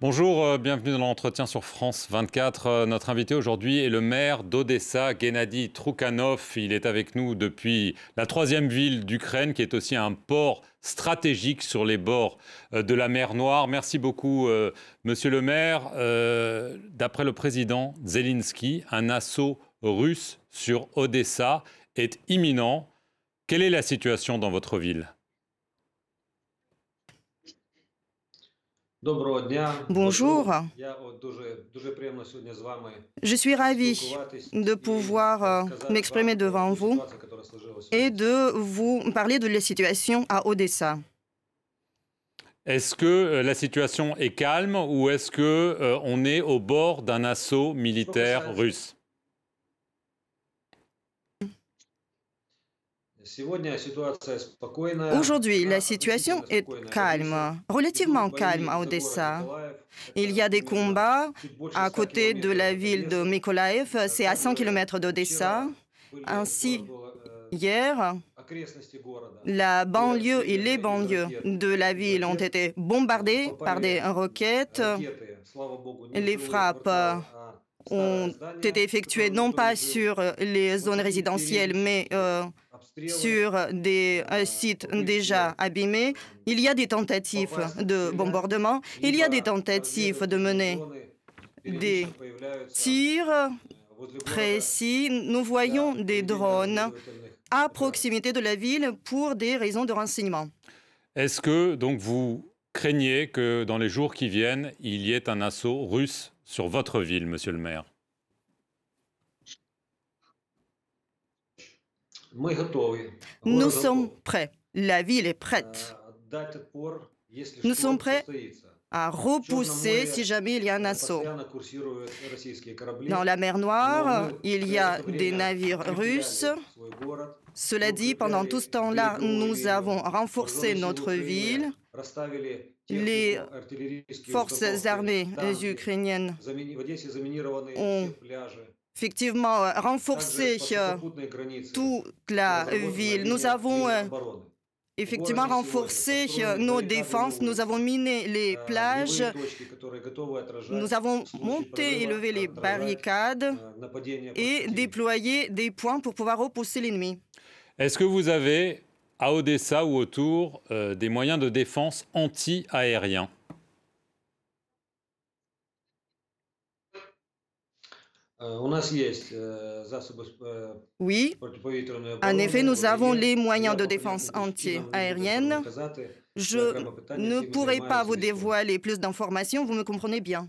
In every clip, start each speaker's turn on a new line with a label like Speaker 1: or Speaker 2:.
Speaker 1: Bonjour, euh, bienvenue dans l'entretien sur France 24. Euh, notre invité aujourd'hui est le maire d'Odessa, Gennady Troukhanov. Il est avec nous depuis la troisième ville d'Ukraine, qui est aussi un port stratégique sur les bords euh, de la mer Noire. Merci beaucoup, monsieur le maire. D'après le président Zelensky, un assaut russe sur Odessa est imminent. Quelle est la situation dans votre ville?
Speaker 2: Bonjour. Je suis ravi de pouvoir m'exprimer devant vous et de vous parler de la situation à Odessa.
Speaker 1: Est-ce que euh, la situation est calme ou est-ce que euh, on est au bord d'un assaut militaire russe?
Speaker 2: Aujourd'hui, la situation est calme, relativement calme à Odessa. Il y a des combats à côté de la ville de Mykolaiv, c'est à 100 km d'Odessa. Ainsi, hier, la banlieue et les banlieues de la ville ont été bombardées par des roquettes. Les frappes ont été effectuées non pas sur les zones résidentielles, mais euh, sur des euh, sites déjà abîmés. Il y a des tentatives de bombardement, il y a des tentatives de mener des tirs précis. Nous voyons des drones à proximité de la ville pour des raisons de renseignement.
Speaker 1: Est-ce que donc vous craignez que dans les jours qui viennent, il y ait un assaut russe sur votre ville, monsieur le maire
Speaker 2: Nous sommes prêts. La ville est prête. Nous sommes prêts à repousser si jamais il y a un assaut. Dans la mer Noire, il y a des navires russes. Cela dit, pendant tout ce temps-là, nous avons renforcé notre ville. Les forces armées ukrainiennes ont effectivement renforcé toute la ville. Nous avons effectivement renforcé nos défenses, nous avons miné les plages, nous avons monté et levé les barricades et déployé des points pour pouvoir repousser l'ennemi.
Speaker 1: Est-ce que vous avez à Odessa ou autour des moyens de défense anti-aériens
Speaker 2: Oui, en effet, nous avons les moyens de défense anti-aérienne. Je ne pourrai pas vous dévoiler plus d'informations, vous me comprenez bien.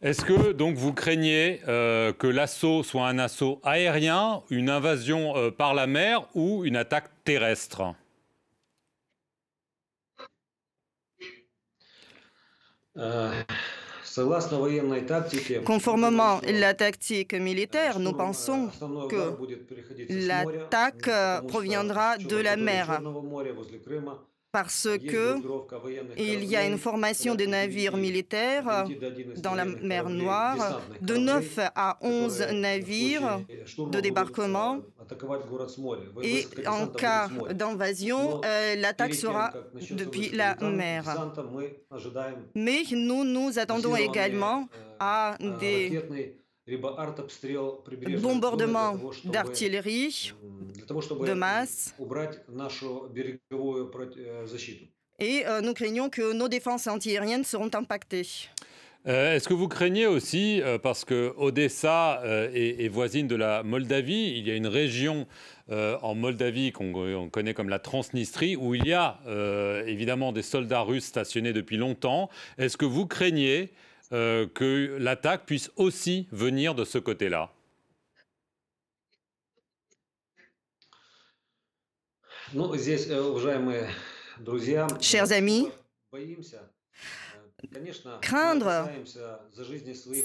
Speaker 1: Est-ce que donc vous craignez euh, que l'assaut soit un assaut aérien, une invasion euh, par la mer ou une attaque terrestre?
Speaker 2: Euh, Conformément à la tactique militaire, nous pensons que l'attaque proviendra de la mer parce que il y a une formation de navires militaires dans la mer Noire, de 9 à 11 navires de débarquement. Et en cas d'invasion, euh, l'attaque sera depuis la mer. Mais nous nous attendons également à des bombardements d'artillerie de masse. Et euh, nous craignons que nos défenses antiaériennes seront impactées.
Speaker 1: Euh, est-ce que vous craignez aussi, euh, parce que Odessa est, est, voisine de la Moldavie, il y a une région en Moldavie qu'on connaît comme la Transnistrie, où il y a évidemment des soldats russes stationnés depuis longtemps. Est-ce que vous craignez que l'attaque puisse aussi venir de ce côté-là.
Speaker 2: Chers amis, craindre,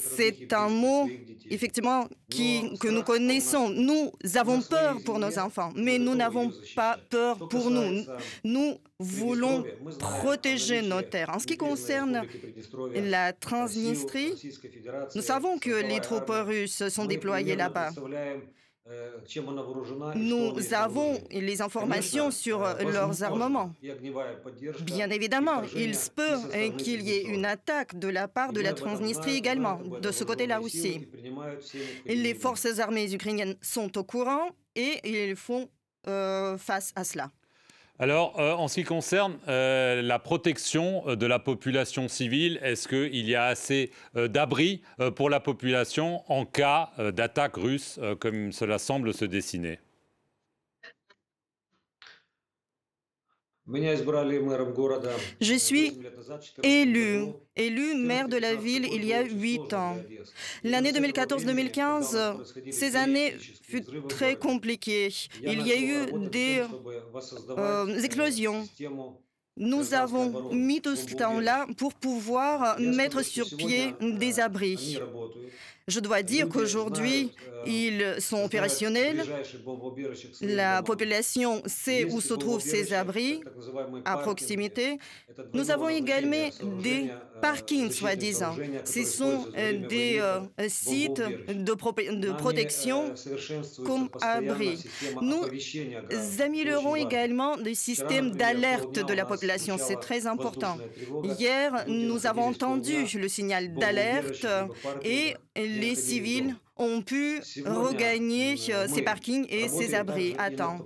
Speaker 2: c'est un mot effectivement qui, que nous connaissons. Nous avons peur pour nos enfants, mais nous n'avons pas peur pour nous. Nous voulons protéger nos terres. En ce qui concerne la Transnistrie, nous savons que les troupes russes sont déployées là-bas. Nous avons les informations sur leurs armements. Bien évidemment, il se peut qu'il y ait une attaque de la part de la Transnistrie également, de ce côté-là aussi. Les forces armées ukrainiennes sont au courant et ils font face à cela.
Speaker 1: Alors, euh, en ce qui concerne euh, la protection euh, de la population civile, est-ce qu'il y a assez d'abris pour la population en cas d'attaque russe, comme cela semble se dessiner?
Speaker 2: Je suis élu, élu maire de la ville il y a huit ans. L'année 2014-2015, ces années furent très compliquées. Il y a eu des euh, explosions. Nous avons mis tout ce temps-là pour pouvoir mettre sur pied des abris. Je dois dire qu'aujourd'hui, ils sont opérationnels. La population sait où se trouvent ces abris à proximité. Nous avons également des parkings, soi-disant. Ce sont des sites de, protection comme abris. Nous améliorons également le système d'alerte de la population. C'est très important. Hier, nous avons entendu le signal d'alerte et les civils ont pu regagner euh, ces parkings et ces abris à temps.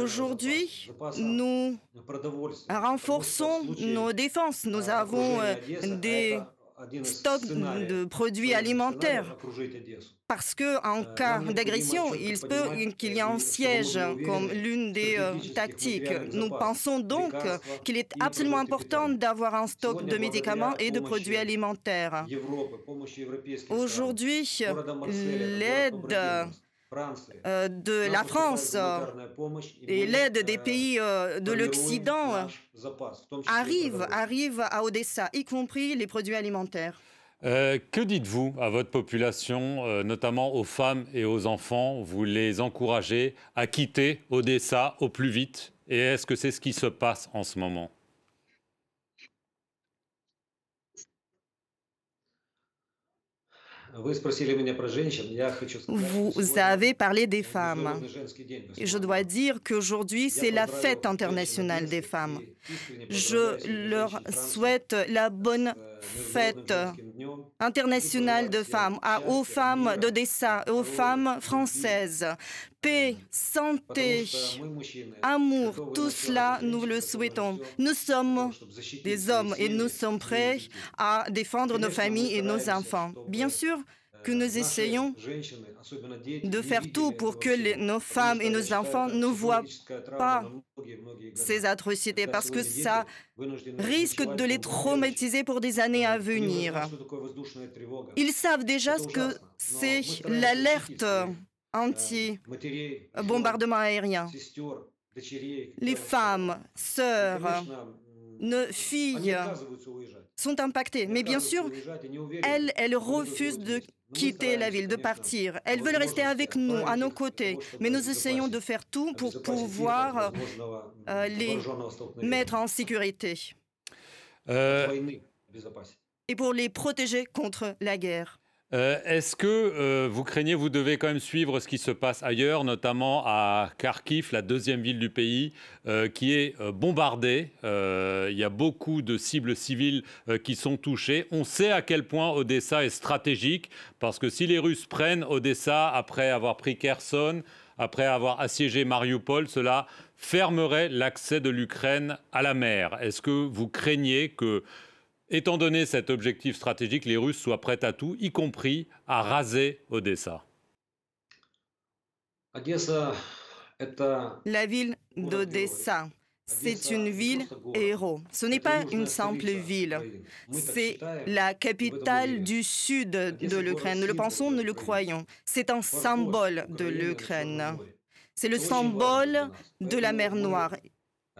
Speaker 2: Aujourd'hui, nous renforçons nos défenses. Nous avons euh, des stocks de produits alimentaires parce qu'en cas d'agression, il se peut qu'il y ait un siège comme l'une des euh, tactiques. Nous pensons donc qu'il est absolument important d'avoir un stock de médicaments et de produits alimentaires. Aujourd'hui, l'aide euh, de la France et l'aide des pays euh, de l'Occident arrive, arrive à Odessa, y compris les produits alimentaires.
Speaker 1: Euh, que dites-vous à votre population, euh, notamment aux femmes et aux enfants? Vous les encouragez à quitter Odessa au plus vite? Et est-ce que c'est ce qui se passe en ce moment?
Speaker 2: Vous avez parlé des femmes. Et je dois dire qu'aujourd'hui, c'est la fête internationale des femmes. Je leur souhaite la bonne fête internationale de femmes, aux femmes d'Odessa, aux femmes françaises. Paix, santé, amour, tout cela, nous le souhaitons. Nous sommes des hommes et nous sommes prêts à défendre nos familles et nos enfants. Bien sûr, que nous essayons de faire tout pour que nos femmes et nos enfants ne voient pas ces atrocités parce que ça risque de les traumatiser pour des années à venir. Ils savent déjà ce que c'est l'alerte anti-bombardement aérien. Les femmes, sœurs, nos filles sont impactées. Mais bien sûr, elles, elles refusent de quitter la ville, de partir. Elles veulent rester avec nous, à nos côtés. Mais nous essayons de faire tout pour pouvoir euh, les mettre en sécurité. Euh, et pour les protéger contre la guerre.
Speaker 1: Euh, est-ce que euh, vous craignez, vous devez quand même suivre ce qui se passe ailleurs, notamment à Kharkiv, la deuxième ville du pays, euh, qui est bombardée. il y a beaucoup de cibles civiles qui sont touchées. On sait à quel point Odessa est stratégique, parce que si les Russes prennent Odessa après avoir pris Kherson, après avoir assiégé Mariupol, cela fermerait l'accès de l'Ukraine à la mer. Est-ce que vous craignez que étant donné cet objectif stratégique, les Russes soient prêts à tout, y compris à raser Odessa
Speaker 2: La ville d'Odessa, c'est une ville héros. Ce n'est pas une simple ville. C'est la capitale du sud de l'Ukraine. Nous le pensons, nous le croyons. C'est un symbole de l'Ukraine. C'est le symbole de la mer Noire.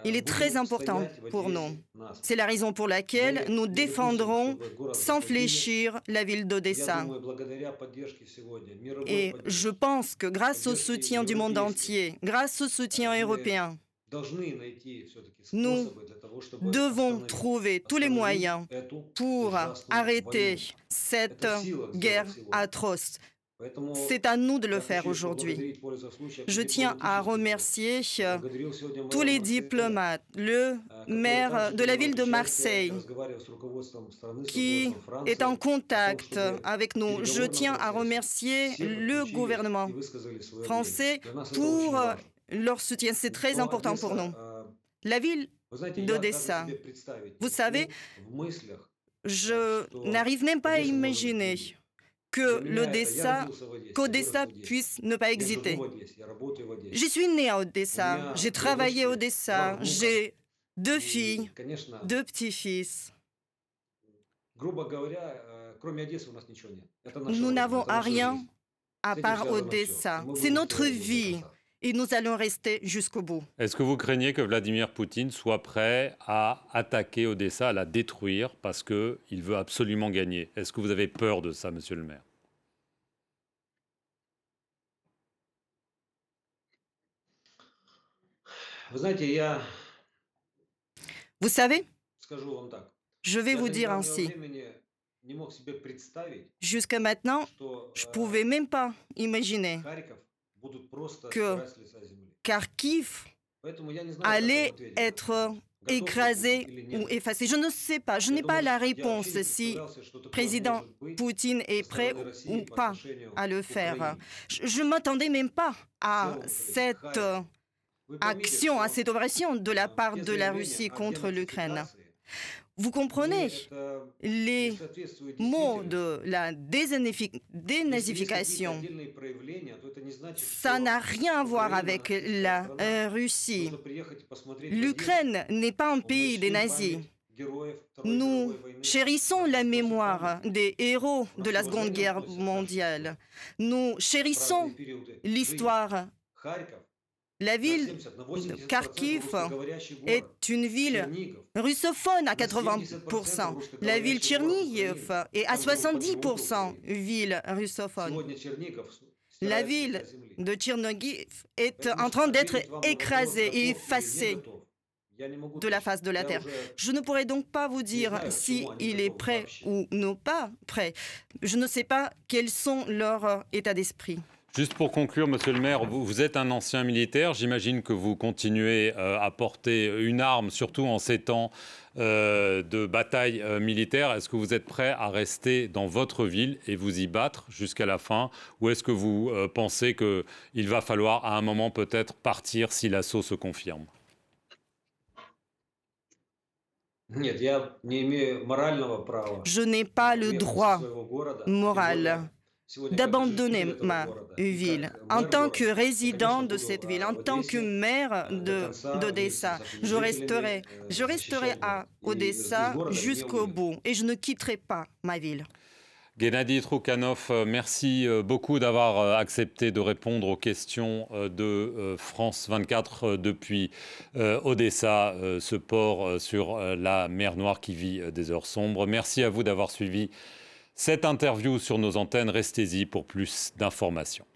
Speaker 2: Il est très important pour nous. C'est la raison pour laquelle nous défendrons sans fléchir la ville d'Odessa. Et je pense que grâce au soutien du monde entier, grâce au soutien européen, nous devons trouver tous les moyens pour arrêter cette guerre atroce. C'est à nous de le faire aujourd'hui. Je tiens à remercier tous les diplomates, le maire de la ville de Marseille, qui est en contact avec nous. Je tiens à remercier le gouvernement français pour leur soutien. C'est très important pour nous. La ville d'Odessa, vous savez, je n'arrive même pas à imaginer que l'Odessa, qu'Odessa puisse ne pas exister. Je suis né à Odessa, j'ai travaillé à Odessa, j'ai deux filles, deux petits-fils. Nous n'avons rien à part Odessa. C'est notre vie et nous allons rester jusqu'au bout.
Speaker 1: Est-ce que vous craignez que Vladimir Poutine soit prêt à attaquer Odessa, à la détruire, parce qu'il veut absolument gagner? Est-ce que vous avez peur de ça, monsieur le maire?
Speaker 2: Vous savez, je vais vous dire ainsi. Jusqu'à maintenant, je ne pouvais même pas imaginer que Kharkiv allait être écrasé ou effacé. Je ne sais pas, je n'ai pas la réponse si président Poutine est prêt ou pas à le faire. Je ne m'attendais même pas à cette action, à cette opération de la part de la Russie contre l'Ukraine. Vous comprenez les mots de la dénazification. Ça n'a rien à voir avec la Russie. L'Ukraine n'est pas un pays des nazis. Nous chérissons la mémoire des héros de la Seconde Guerre mondiale. Nous chérissons l'histoire la ville de Kharkiv est une ville russophone à 80%. La ville Tchernihiv est à 70% ville russophone. La ville de Tchernihiv est en train d'être écrasée et effacée de la face de la terre. Je ne pourrais donc pas vous dire si il est prêt ou non pas prêt. Je ne sais pas quels sont leurs états d'esprit.
Speaker 1: Juste pour conclure, Monsieur le maire, vous, êtes un ancien militaire. J'imagine que vous continuez euh, à porter une arme, surtout en ces temps euh, de bataille euh, militaire. Est-ce que vous êtes prêt à rester dans votre ville et vous y battre jusqu'à la fin? Ou est-ce que vous pensez qu'il va falloir à un moment peut-être partir si l'assaut se confirme?
Speaker 2: Je n'ai pas le droit moral d'abandonner ma ville. En tant que résident de cette ville, en tant que maire d'Odessa, je resterai, je resterai à Odessa jusqu'au bout et je ne quitterai pas ma ville.
Speaker 1: Gennady Troukhanov, euh, merci euh, beaucoup d'avoir euh, accepté de répondre aux questions de France 24 depuis Odessa, ce port sur la mer Noire qui vit des heures sombres. Merci à vous d'avoir suivi cette interview sur nos antennes. Restez-y pour plus d'informations.